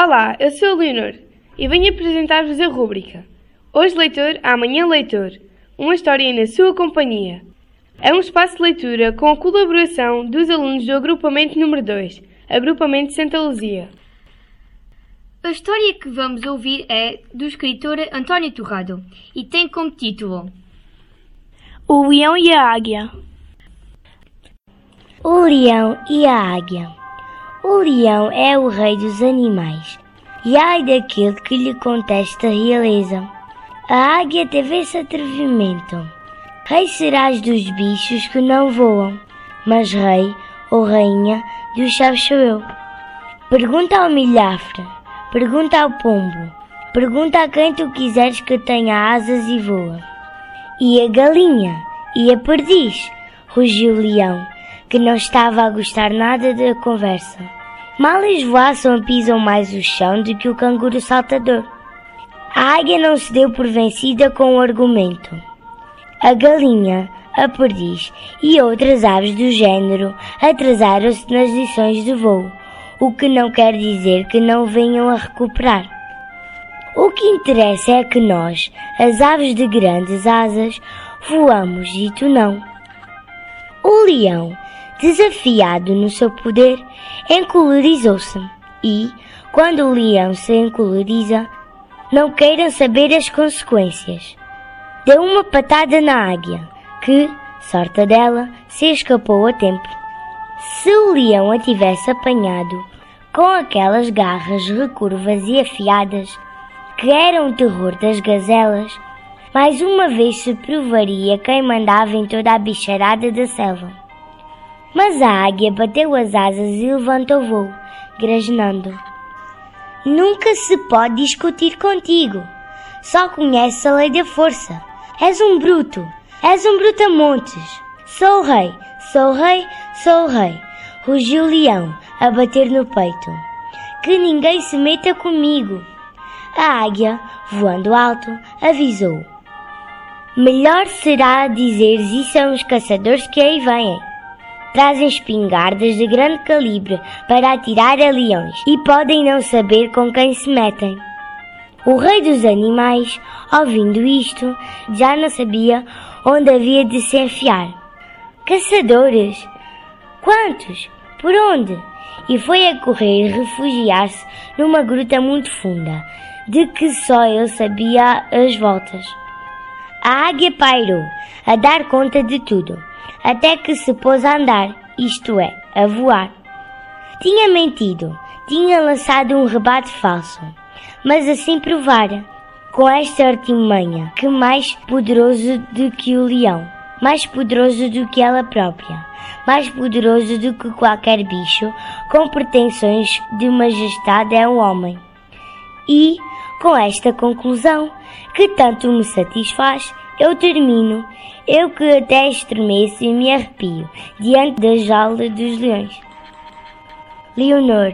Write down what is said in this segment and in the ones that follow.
Olá, eu sou a Leonor e venho apresentar-vos a rúbrica Hoje Leitor, Amanhã Leitor Uma história na sua companhia. É um espaço de leitura com a colaboração dos alunos do agrupamento número 2, Agrupamento Santa Luzia. A história que vamos ouvir é do escritor António Torrado e tem como título O Leão e a Águia. O Leão e a Águia. O leão é o rei dos animais, e ai daquele que lhe contesta a realeza. A águia teve esse atrevimento. Rei serás dos bichos que não voam, mas rei ou rainha dos chaves sou eu. Pergunta ao milhafre, pergunta ao pombo, pergunta a quem tu quiseres que tenha asas e voa. E a galinha, e a perdiz, rugiu o leão que não estava a gostar nada da conversa. Mal esvoaçam pisam mais o chão do que o canguru saltador. A águia não se deu por vencida com o argumento. A galinha, a perdiz e outras aves do género atrasaram-se nas lições de voo, o que não quer dizer que não venham a recuperar. O que interessa é que nós, as aves de grandes asas, voamos e tu não. O leão desafiado no seu poder, encolorizou-se. E, quando o leão se encoloriza, não queiram saber as consequências. Deu uma patada na águia, que, sorte dela, se escapou a tempo. Se o leão a tivesse apanhado, com aquelas garras recurvas e afiadas, que eram o terror das gazelas, mais uma vez se provaria quem mandava em toda a bicharada da selva. Mas a águia bateu as asas e levantou voo, grasnando. Nunca se pode discutir contigo. Só conheces a lei da força. És um bruto. És um brutamontes. Sou o rei, sou o rei, sou o rei. Rugiu o leão, a bater no peito. Que ninguém se meta comigo. A águia, voando alto, avisou. Melhor será dizeres isso a uns caçadores que aí vêm trazem espingardas de grande calibre para atirar a leões e podem não saber com quem se metem. O rei dos animais, ouvindo isto, já não sabia onde havia de se enfiar. Caçadores! Quantos? Por onde? E foi a correr refugiar-se numa gruta muito funda, de que só ele sabia as voltas. A águia pairou, a dar conta de tudo até que se pôs a andar, isto é, a voar. Tinha mentido, tinha lançado um rebate falso, mas assim provara, com esta artimanha, que mais poderoso do que o leão, mais poderoso do que ela própria, mais poderoso do que qualquer bicho, com pretensões de majestade é um homem. E, com esta conclusão, que tanto me satisfaz, eu termino, eu que até estremeço e me arrepio diante da jaula dos leões. Leonor.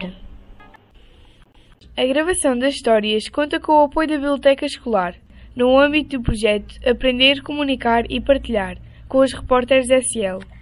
A gravação das histórias conta com o apoio da Biblioteca Escolar, no âmbito do projeto Aprender, Comunicar e Partilhar, com os repórteres SL.